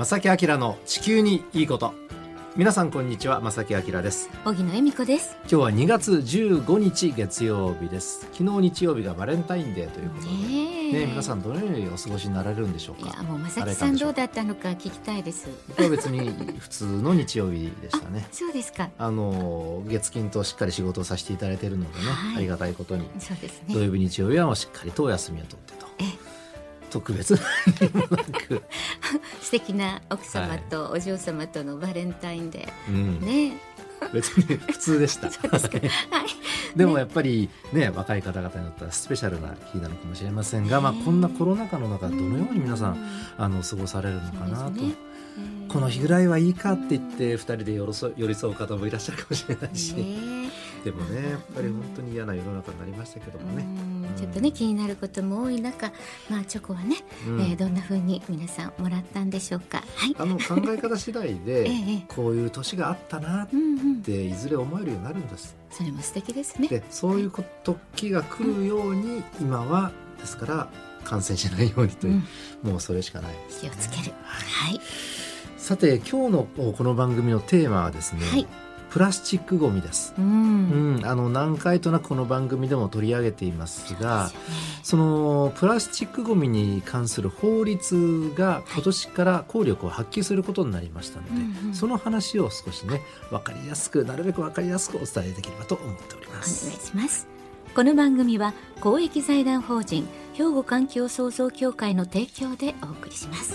正木明の地球にいいこと。皆さんこんにちは正木明です。荻野恵美子です。今日は2月15日月曜日です。昨日日曜日がバレンタインデーということで。ねね皆さんどのようにお過ごしになられるんでしょういかやもう正木さんどうだったのか聞きたいです。僕は別に普通の日曜日でしたね。そうですか。あの月金としっかり仕事をさせていただいているのでね、はい。ありがたいことに。そうです土ね曜日日曜日はしっかりとお休みを取ってと。え特別 素敵な奥様とお嬢様とのバレンタインデうん。ーね。別に普通でした。ですか。はい。でもやっぱりね若い方々にとってはスペシャルな日なのかもしれませんが、まあ、こんなコロナ禍の中どのように皆さんあの過ごされるのかなと、この日ぐらいはいいかって言って2人で寄り添寄り添う方もいらっしゃるかもしれないし、ねでもねやっぱり本当に嫌な世の中になりましたけどもね。うん。ちょっとね気になることも多い中まあチョコはね、うん。えーどんな風に皆さんもらったんでしょうか。はい。あの考え方次第で ええこういう年があったなっうんうん。ていずれ思えるようになるんです。それも素敵ですね。でそういうこ時が来るように今はですから感染しないようにという、もうそれしかないです、気をつける。はい。さて今日のこの番組のテーマはですね、はいプラスチックごみです。ううん。ん、あの何回となくこの番組でも取り上げていますがそのプラスチックごみに関する法律が今年から効力を発揮することになりましたので、うんうん。その話を少しね分かりやすくなるべく分かりやすくお伝えできればと思っておりまお願いす。します。この番組は公益財団法人兵庫環境創造協会の提供でお送りします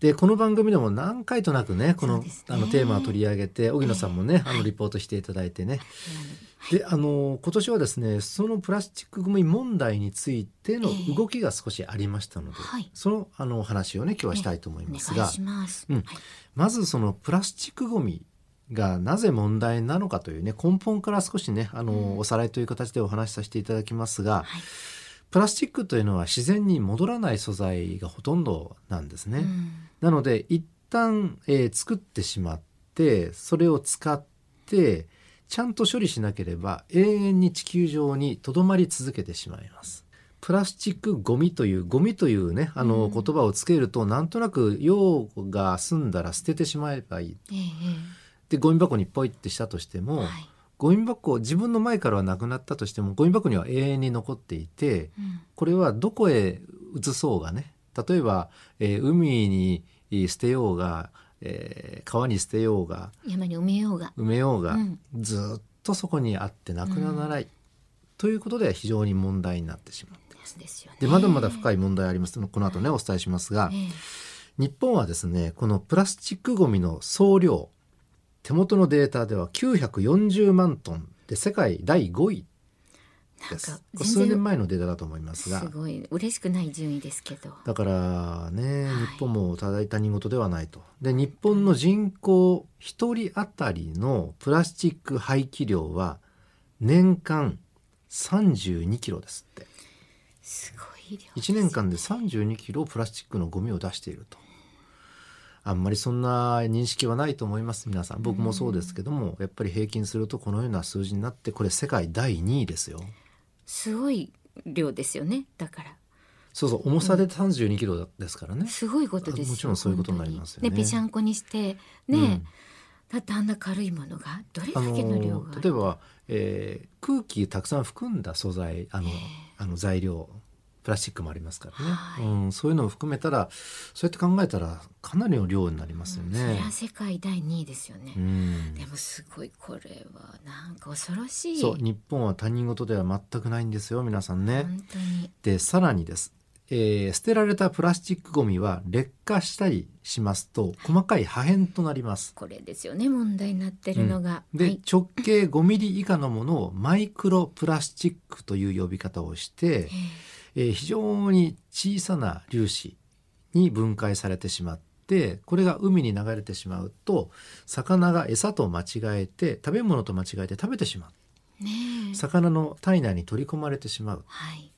でこの番組でも何回となくねこのね。あのテーマを取り上げて荻野さんもね、あのリポートしていただいてね、であの今年はですねそのプラスチックごみ問題についてのええ。動きが少しありましたので、はい。そのあのお話をね今日はしたいと思いおますがます、うん。はい。まずそのプラスチックごみがなぜ問題なのかというね根本から少しねあの、うん。おさらいという形でお話しさせていただきますが、はいプラスチックというのは自然に戻らない素材がほとんどなんですね。うんなので一旦、えー作ってしまってそれを使ってちゃんと処理しなければ永遠に地球上にとどまり続けてしまいます。プラスチックゴミというゴミというねあのうん言葉をつけるとなんとなく用が済んだら捨ててしまえばいい。ええでゴミ箱にポイってしたとしても、ええはいゴミ箱自分の前からはなくなったとしてもゴミ箱には永遠に残っていてうん。これはどこへ移そうがね例えば、えー海に捨てようが、えー川に捨てようが山に埋めようが。埋めようが、うん。ずっとそこにあってなくならない、ということで非常に問題になってしまう。です。ですよね。でまだまだ深い問題あります。この後ねお伝えしますが、ええ。日本はですねこのプラスチックごみの総量手元のデータでは940万トンで世界第5位。です。数年前のデータだと思いますが。すごい嬉しくない順位ですけど。だからね、はい。日本もただい他人事ではないと。で日本の人口1人当たりのプラスチック廃棄量は年間32キロですって。すごい量1年間で32キロプラスチックのゴミを出していると。あんまりそんな認識はないと思います皆さん。僕もそうですけども、やっぱり平均するとこのような数字になってこれ世界第2位ですよ。すごい量ですよねだから。そうそう重さで32キロですからね、すごいことですよもちろんそういうことになりますよね。ぺちゃんこにしてね、うん。だってあんな軽いものがどれあだけの量のが例えば、えー空気たくさん含んだ素材あの,、あの材料プラスチックもありますからね、はい。うん、そういうのを含めたらそうやって考えたらかなりの量になりますよそれね。は世界第2位ですよね、うん。でもすごいこれはなんか恐ろしい。そう日本は他人事では全くないんですよ皆さんね。本当に。でさらにです、えー捨てられたプラスチックごみは劣化したりしますと細かい破片となります。これですよね問題になってるのが、で、はい。直径5ミリ以下のものをマイクロプラスチックという呼び方をして、えー非常に小さな粒子に分解されてしまってこれが海に流れてしまうと魚が餌と間違えて食べ物と間違えて食べてしまう。ねえ。魚の体内に取り込まれてしまう。はい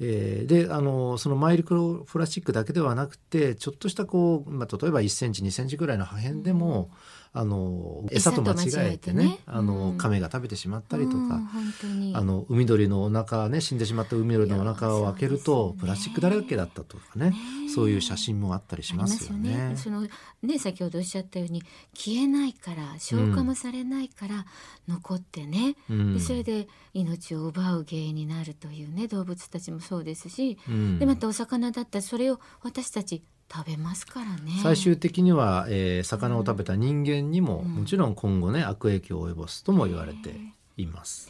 えーであのそのマイクロプラスチックだけではなくてちょっとしたこう、まあ、例えば1センチ2センチぐらいの破片でも、あの餌と間違えてねね。あの、うん亀が食べてしまったりとか、うんあの海鳥のお腹ね死んでしまった海鳥のお腹を開けると、ね。プラスチックだらけだったとかねねそういう写真もあったりしますよね。そのね先ほどおっしゃったように消えないから消化もされないから残ってね、うん。でそれで命を奪う原因になるというね動物たちもそうですし、うん。でまたお魚だったらそれを私たち食べますからね。最終的には、えー魚を食べた人間にも、うん。もちろん今後ね悪影響を及ぼすとも言われています。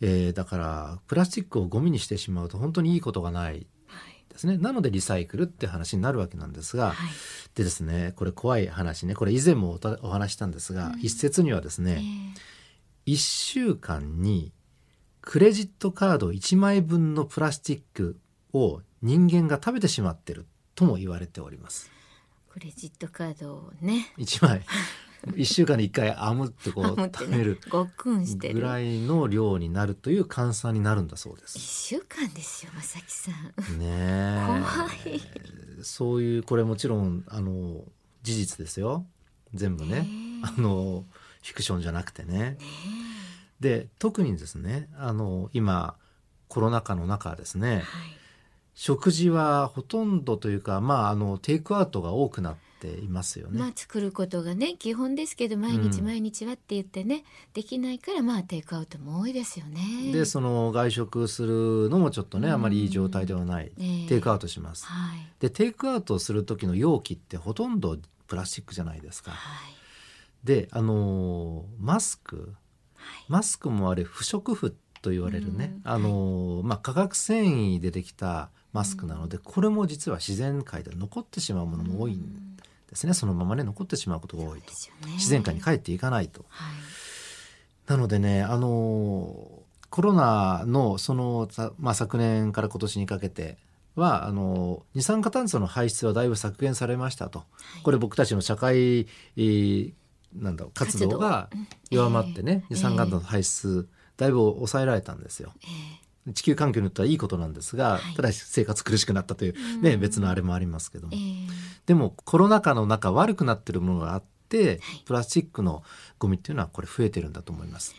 えーだからプラスチックをゴミにしてしまうと本当にいいことがないはい。ですね。なのでリサイクルって話になるわけなんですが、はい。でですねこれ怖い話ね。これ以前もおたお話ししたんですが、うん。一説にはですえね、ー1週間にクレジットカード1枚分のプラスチックを人間が食べてしまってるとも言われております。クレジットカードをね。1枚。1週間に1回あむってこう食べるぐらいの量になるという換算になるんだそうで一す。週間ですよ正木さん。ねえ。怖い。そういうこれもちろんあの事実ですよ。全部ね。あのフィクションじゃなくてね。で特にですねあの今コロナ禍の中ですねはい食事はほとんどというかまああのテイクアウトが多くなっていますよね。まあ作ることがね基本ですけど毎日うん毎日はって言ってね、できないからまあテイクアウトも多いですよね。でその外食するのもちょっとねあまりいい状態ではない、ねテイクアウトします。はいでテイクアウトする時の容器ってほとんどプラスチックじゃないですか。はいであのーマスクはいマスクもあれ不織布と言われるね、うん。あのーまあ、化学繊維でできたマスクなので、これも実は自然界で残ってしまうものも多いんですね、そのままね残ってしまうことが多いと。ね。自然界に帰っていかないと。はい。なのでね、あのーコロナのその、さまあ、昨年から今年にかけてはあのー二酸化炭素の排出はだいぶ削減されましたと、これ僕たちの社会、えーなんだろう活動が弱まってね、えー二酸化炭素の排出だいぶ抑えられたんですよ。え地球環境にとってはいいことなんですが、はい。ただ生活苦しくなったという、うん。ね、別のあれもありますけども。え。え。でもコロナ禍の中悪くなってるものがあって、はい。プラスチックのゴミっていうのはこれ増えてるんだと思います。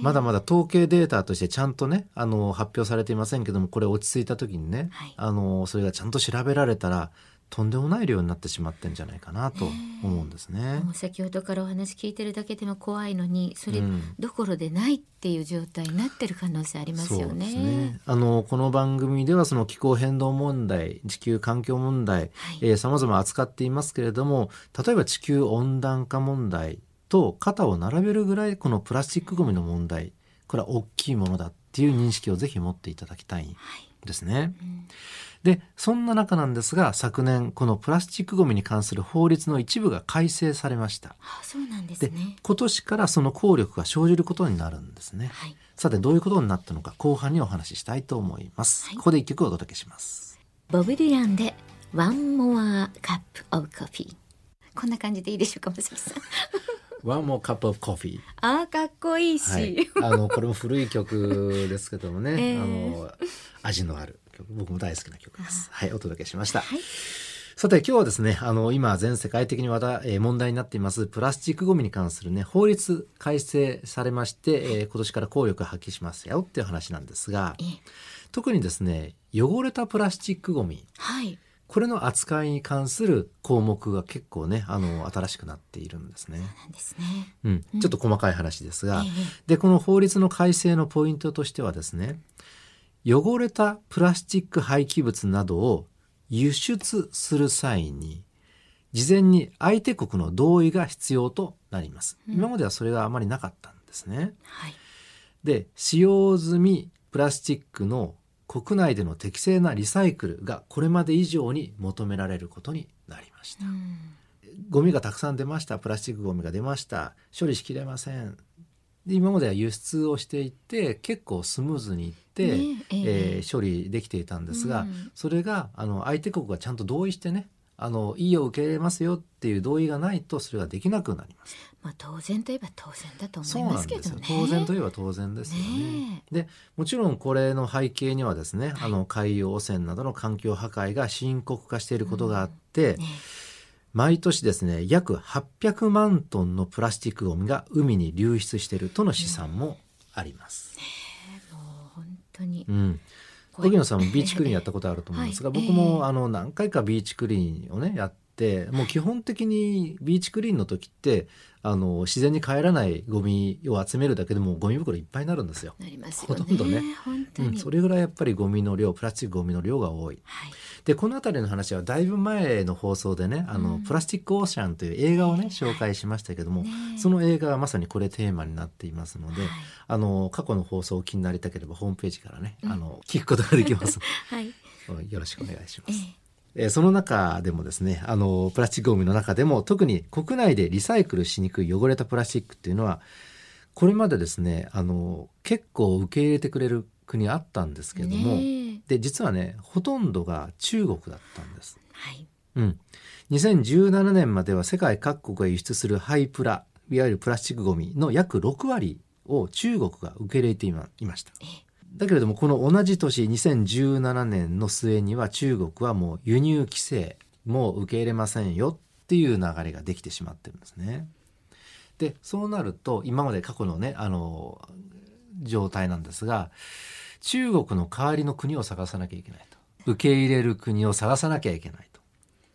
まだまだ統計データとしてちゃんとねあの発表されていませんけどもこれ落ち着いた時にね、はい。あのそれがちゃんと調べられたらとんでもない量になってしまってんじゃないかなと思うんですね。もう先ほどからお話聞いてるだけでも怖いのにそれうんどころでないっていう状態になってる可能性ありますよね。そうですね。あのこの番組ではその気候変動問題、地球環境問題、はいえー、様々扱っていますけれども、例えば地球温暖化問題と肩を並べるぐらいこのプラスチックゴミの問題、これは大きいものだっていう認識をぜひ持っていただきたいんですね。うんで、そんな中なんですが、昨年このプラスチックゴミに関する法律の一部が改正されました。あそうなんですでね。今年からその効力が生じることになるんですね。はい。さてどういうことになったのか後半にお話ししたいと思います、はいここで一曲お届けしますボブ・ディランで One More Cup of Coffee。こんな感じでいいでしょうか、まさきさん。One more cup of coffee あーかっこいいし。はい、あのこれも古い曲ですけどもね、えーあの味のある曲僕も大好きな曲ですはいお届けしました、はい。さて今日はですねあの今全世界的に話題、えー問題になっていますプラスチックゴミに関するね法律改正されまして、えー今年から効力発揮しますよっていう話なんですがええ特にですね汚れたプラスチックゴミはい。これの扱いに関する項目が結構ねあの新しくなっているんですね。なんですね。うん、ちょっと細かい話ですが、ええでこの法律の改正のポイントとしてはですね汚れたプラスチック廃棄物などを輸出する際に事前に相手国の同意が必要となります、うん。今まではそれがあまりなかったんですね。はい。で使用済みプラスチックの国内での適正なリサイクルがこれまで以上に求められることになりました。うん。ゴミがたくさん出ました。プラスチックゴミが出ました。処理しきれません。で今までは輸出をしていて結構スムーズにいって、ねえええー処理できていたんですが、うんそれがあの相手国がちゃんと同意してねあのいいよ受け入れますよっていう同意がないとそれができなくなります。まあ当然といえば当然だと思いまなんですけどね。当然といえば当然ですよね。ねでもちろんこれの背景にはですね、はいあの海洋汚染などの環境破壊が深刻化していることがあって、ね毎年ですね約800万トンのプラスチックごみが海に流出しているとの試算もあります。当に。うん。荻野さんもビーチクリーンやったことあると思うんですが、はい僕もええあの何回かビーチクリーンをねやってもう基本的にビーチクリーンの時ってあの自然に帰らないゴミを集めるだけでもうゴミ袋いっぱいになるんですよ。なりますよね。ほとんどねうん。それぐらいやっぱりゴミの量プラスチックゴミの量が多い。はい。でこの辺りの話はだいぶ前の放送でね「あのうんプラスチック・オーシャン」という映画をね紹介しましたけども、ねその映画はまさにこれテーマになっていますので、はいあの過去の放送を気になりたければホームページからね、うんあの聞くことができます。はい。よろしくお願いしまえす。えーその中でもですねあのプラスチックゴミの中でも特に国内でリサイクルしにくい汚れたプラスチックっていうのはこれまでですねあの結構受け入れてくれる国あったんですけども、ねえで実はねほとんどが中国だったんです。はい。うん、2017年までは世界各国が輸出するハイプラいわゆるプラスチックゴミの約6割を中国が受け入れていまいましたえだけれどもこの同じ年2017年の末には中国はもう輸入規制もう受け入れませんよっていう流れができてしまってるんですね。でそうなると今まで過去のねあの状態なんですが中国の代わりの国を探さなきゃいけないと受け入れる国を探さなきゃいけない。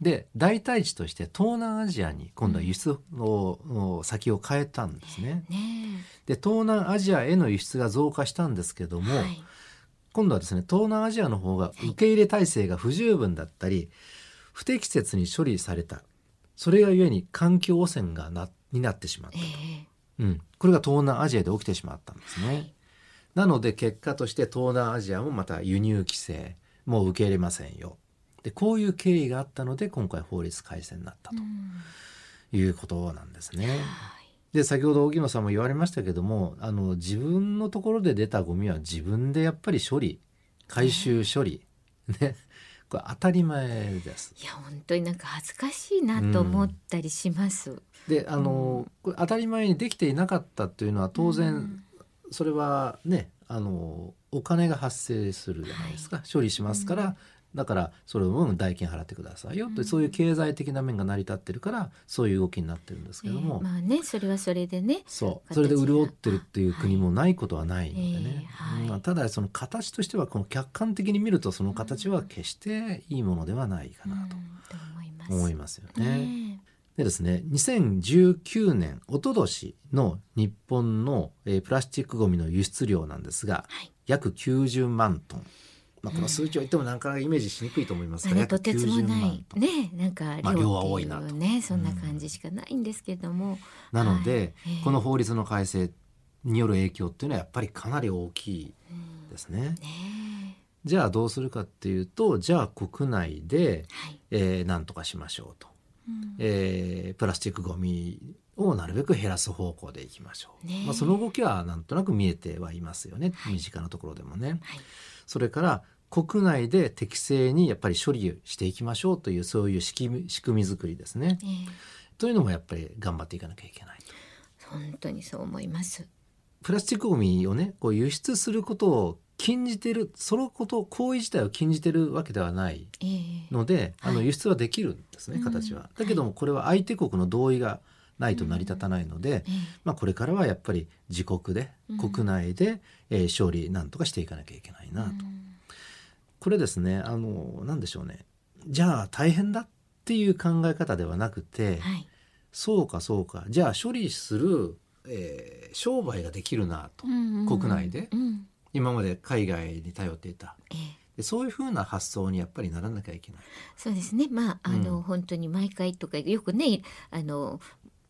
で代替地として東南アジアに今度は輸出のの先を変えたんですね。ねで東南アジアへの輸出が増加したんですけどえ。も、はい。今度はですね東南アジアの方が受け入れ体制が不十分だったり不適切に処理されたそれがゆえに環境汚染がなになってしまったえ、え。うん、これが東南アジアで起きてしまったんですね、はいなので結果として東南アジアもまた輸入規制もう受け入れませんよでこういう経緯があったので今回法律改正になったうんということなんですね。はい。で先ほど荻野さんも言われましたけどもあの自分のところで出たゴミは自分でやっぱり処理回収処理、ねこれ当たり前です。いや本当になんか恥ずかしいなと思ったりします。であの、これ当たり前にできていなかったというのは当然、うんそれはねあのお金が発生するじゃないですか、処理しますから、だからそれの分代金払ってくださいよと、うん。そういう経済的な面が成り立ってるからそういう動きになってるんですけども、ええまあねそれはそれでね。そう。形それでが潤ってるっていう国もないことはないのでね、はいええはい。まあ、ただその形としてはこの客観的に見るとその形は決していいものではないかなうん。と思います。よね。ねでですね2019年一昨年の日本の、えープラスチックごみの輸出量なんですがはい。約90万トン、まあ、この数値を言ってもなかなかイメージしにくいと思いますが、ね、約とてつも90万ないねなんかまあ量は多いなね、そんな感じしかないんですけども、なので、この法律の改正による影響っていうのはやっぱりかなり大きいうんですね。ねじゃあどうするかっていうとじゃあ国内で、はい、えー、何とかしましょうと、うん。えープラスチックごみをなるべく減らす方向でいきましょう、ねえ。まあ、その動きはなんとなく見えてはいますよね、はい。身近なところでもね。はい。それから国内で適正にやっぱり処理していきましょうというそういう仕組み仕組み作りですね。ええというのもやっぱり頑張っていかなきゃいけないと。本当にそう思います。プラスチックごみをねこう輸出することを禁じてるそのこと行為自体を禁じてるわけではないええので、あのはい輸出はできるんですね、うん形は。だけどもこれは相手国の同意がないと成り立たないので、ええまあ、これからはやっぱり自国で、うん国内で、えー処理なんとかしていかなきゃいけないなと。うんこれですねあのなんでしょうね。じゃあ大変だっていう考え方ではなくて、はい。そうかそうか。じゃあ処理する、えー商売ができるなと、うんうんうん国内で。うん今まで海外に頼っていた。ええ。でそういうふうな発想にやっぱりならなきゃいけない。そうですね。まああの、うん。本当に毎回とかよくねあの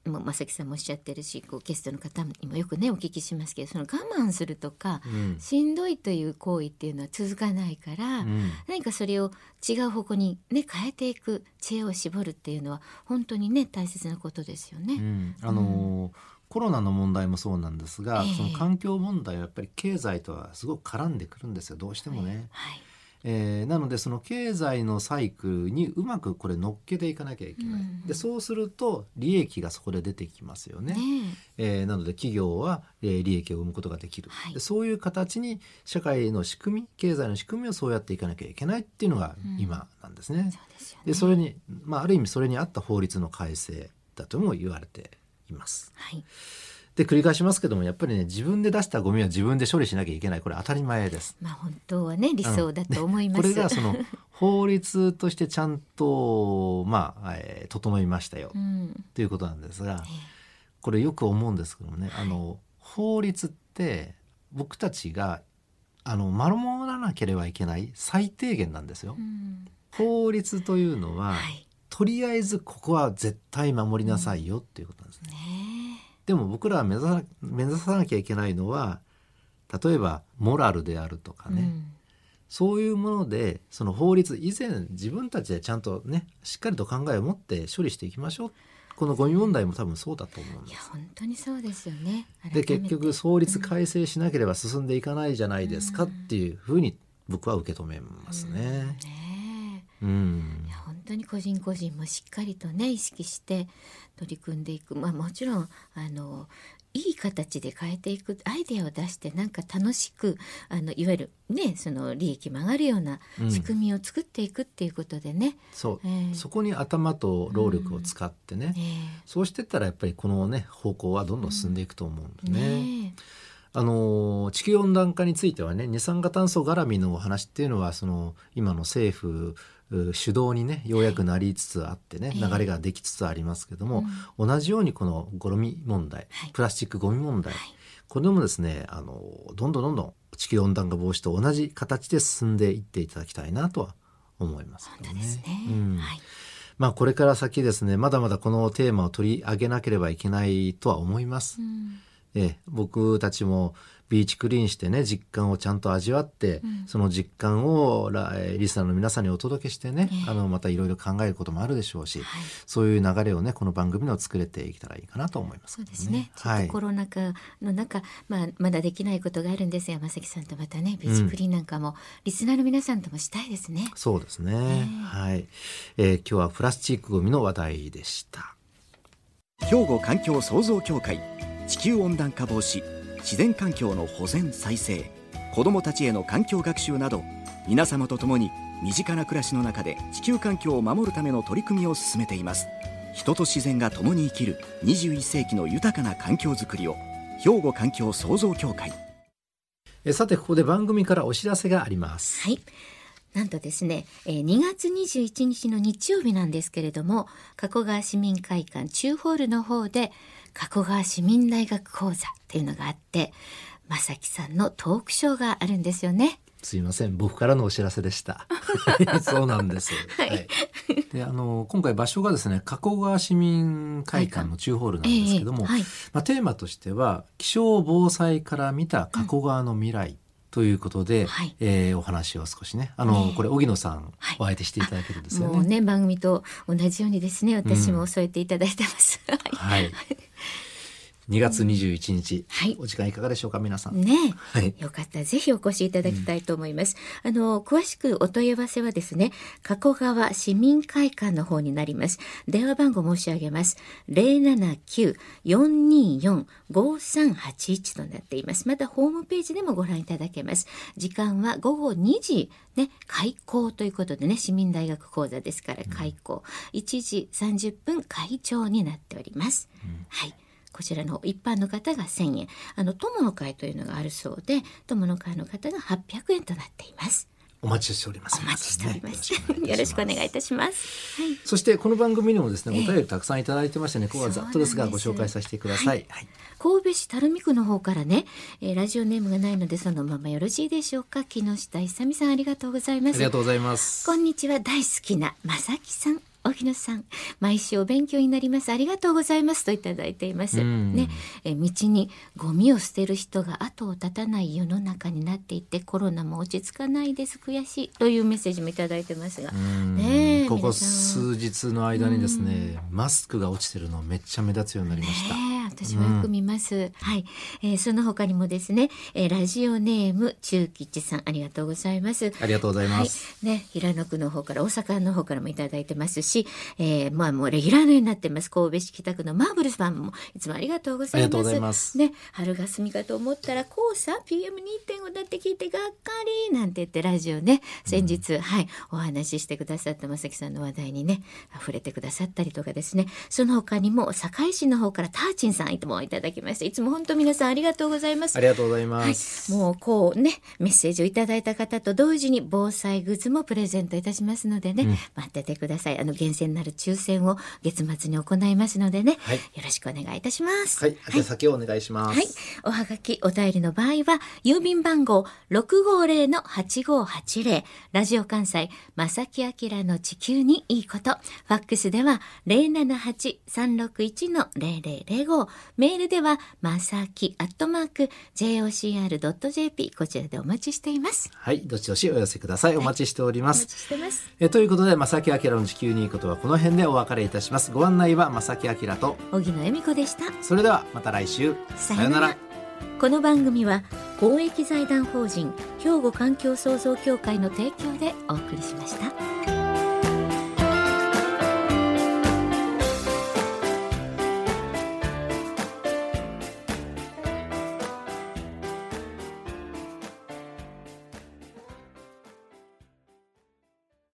もう正木さんもおっしゃってるしこうゲストの方にもよくねお聞きしますけどその我慢するとか、うん。しんどいという行為っていうのは続かないから、うん。何かそれを違う方向にね変えていく知恵を絞るっていうのは本当にね大切なことですようね。ん。あのーコロナの問題もそうなんですが、ええ。その環境問題はやっぱり経済とはすごく絡んでくるんですよ。どうしてもね。はいえーなのでその経済のサイクルにうまくこれ乗っけていかなきゃいけない、うんでそうすると利益がそこで出てきますよね。ねえ。ーなので企業は、えー利益を生むことができる、はい。でそういう形に社会の仕組み経済の仕組みをそうやっていかなきゃいけないっていうのがうん今なんですね。そうですよね。でそれに、まあ、ある意味それに合った法律の改正だとも言われています。はいで繰り返しますけどもやっぱりね自分で出したゴミは自分で処理しなきゃいけない。これ当たり前です。まあ本当はね理想だと思います、これがその法律としてちゃんとまあ、えー整いましたよ。うん。ということなんですがえこれよく思うんですけどもね、はい。あの法律って僕たちがあの守らなければいけない最低限なんですよ。え。うん。法律というのは、はい。とりあえずここは絶対守りなさいよっていうことなんです。ね。ねでも僕らは目指さ目指さなきゃいけないのは例えばモラルであるとかね、うん。そういうものでその法律以前自分たちでちゃんとねしっかりと考えを持って処理していきましょう。このゴミ問題も多分そうだと思うんいやです。本当にそうですよね。で結局法律改正しなければ進んでいかないじゃないですかっていうふうに僕は受け止めますうん。ね。ねうん当に個人個人もしっかりとね意識して取り組んでいく。まあもちろんあのいい形で変えていくアイデアを出してなんか楽しくあのいわゆるねその利益も上がるようなうん。仕組みを作っていくっていうことでね、そう、ええ。そこに頭と労力を使ってね、えそうしてったらやっぱりこのね方向はどんどん進んでいくと思うんえですね。ねあの地球温暖化についてはね二酸化炭素絡みのお話っていうのはその今の政府う主導にねようやくなりつつあってね、ええ。流れができつつありますけども、うん。同じようにこのゴミ問題、はい。プラスチックゴミ問題、はい。これもですねあのどんどんどんどん地球温暖化防止と同じ形で進んでいっていただきたいなとは思いますね。すね、うん。はい。まあこれから先ですねまだまだこのテーマを取り上げなければいけないとは思います。うん。ええ、僕たちもビーチクリーンしてね実感をちゃんと味わって、うん。その実感をリスナーの皆さんにお届けしてね、ええ。あのまたいろいろ考えることもあるでしょうし、はい。そういう流れをねこの番組の作れていけたらいいかなと思いますけどそうですね。ちょはい。っとコロナ禍の中、まあまだできないことがあるんですが、山崎さんとまたね、ビーチクリーンなんかも、リスナーの皆さんともしたいですね。そうですね、えはい、えー今日はプラスチックごみの話題でした。兵庫環境創造協会地球温暖化防止自然環境の保全再生子どもたちへの環境学習など皆様と共に身近な暮らしの中で地球環境を守るための取り組みを進めています。人と自然が共に生きる21世紀の豊かな環境づくりを兵庫環境創造協会。えーさてここで番組からお知らせがあります。はい。なんとですね、えー2月21日の日曜日なんですけれども、加古川市民会館中ホールの方で、加古川市民大学講座っていうのがあって、正樹さんのトークショーがあるんですよね。すいません。僕からのお知らせでした。そうなんです、はい。であの今回場所がですね加古川市民会館の中ホールなんですけども、ええはい。まあ、テーマとしては気象防災から見た加古川の未来ということで、はいえーお話を少しねあの、ええこれ荻野さんはいお相手していただけるんですよね。もうね、番組と同じようにですね、私も添えていただいてます。はい。2月21日、はいお時間いかがでしょうか皆さん。ねはいよかったらぜひお越しいただきたいと思います。あの、詳しくお問い合わせはですね、加古川市民会館の方になります。電話番号申し上げます。079-424-5381となっています。またホームページでもご覧いただけます。時間は午後2時、ね、開校ということでね、市民大学講座ですから開校。1時30分会長になっております。はい。こちらの一般の方が1000円、あの友の会というのがあるそうで、友の会の方が800円となっています。お待ちしております。お待ちしております。よろしくお願いいたします。はい。そしてこの番組にもですね、ええお便りたくさんいただいてましてね、ここはざっとですがご紹介させてください。はい。神戸市垂水区の方からね、えーラジオネームがないのでそのままよろしいでしょうか。木下久美さんありがとうございます。ありがとうございます。こんにちは大好きな正木さん。荻野さん毎週お勉強になります。ありがとうございますといただいています。うん。ね。え道にゴミを捨てる人が後を絶たない世の中になっていてコロナも落ち着かないです。悔しいというメッセージもいただいてますが。うん。ねえここ数日の間にですね、マスクが落ちてるのめっちゃ目立つようになりました。ねえ私はよく見ます。はい、えーその他にもですね、えーラジオネーム中吉さんありがとうございます。ありがとうございます。はい、ね、平野区の方から大阪の方からもいただいてますし、えー、まあもうレギュラーのようになってます神戸市北区のマーブルさんもいつもありがとうございます。ありがとうございますね、春が過ぎかと思ったら黄砂 PM2.5 だって聞いてがっかりなんて言ってラジオね先日、はいお話ししてくださった正木さんの話題にね触れてくださったりとかですねその他にも堺市の方からターチンさんいつもいただきましたいつも本当皆さんありがとうございますありがとうございはいます。、もうこうねメッセージをいただいた方と同時に防災グッズもプレゼントいたしますのでね、待っててくださいあの厳選なる抽選を月末に行いますのでね、はいよろしくお願いいたしますはい、宛先をお願いします。はい。おはがき、お便りの場合は、郵便番号650-8580、ラジオ関西、正木明の地球にいいこと。ファックスでは、078-361-0005。メールでは、まさき、アットマーク、jocr.jp。こちらでお待ちしています。はい、どしどしお寄せください。お待ちしておりまおす。待ちしてます。えということで、正木明の地球にいいことはこの辺でお別れいたします。ご案内は正木明と、荻野恵美子でした。それではまた来週。さようならこの番組は公益財団法人兵庫環境創造協会の提供でお送りしました。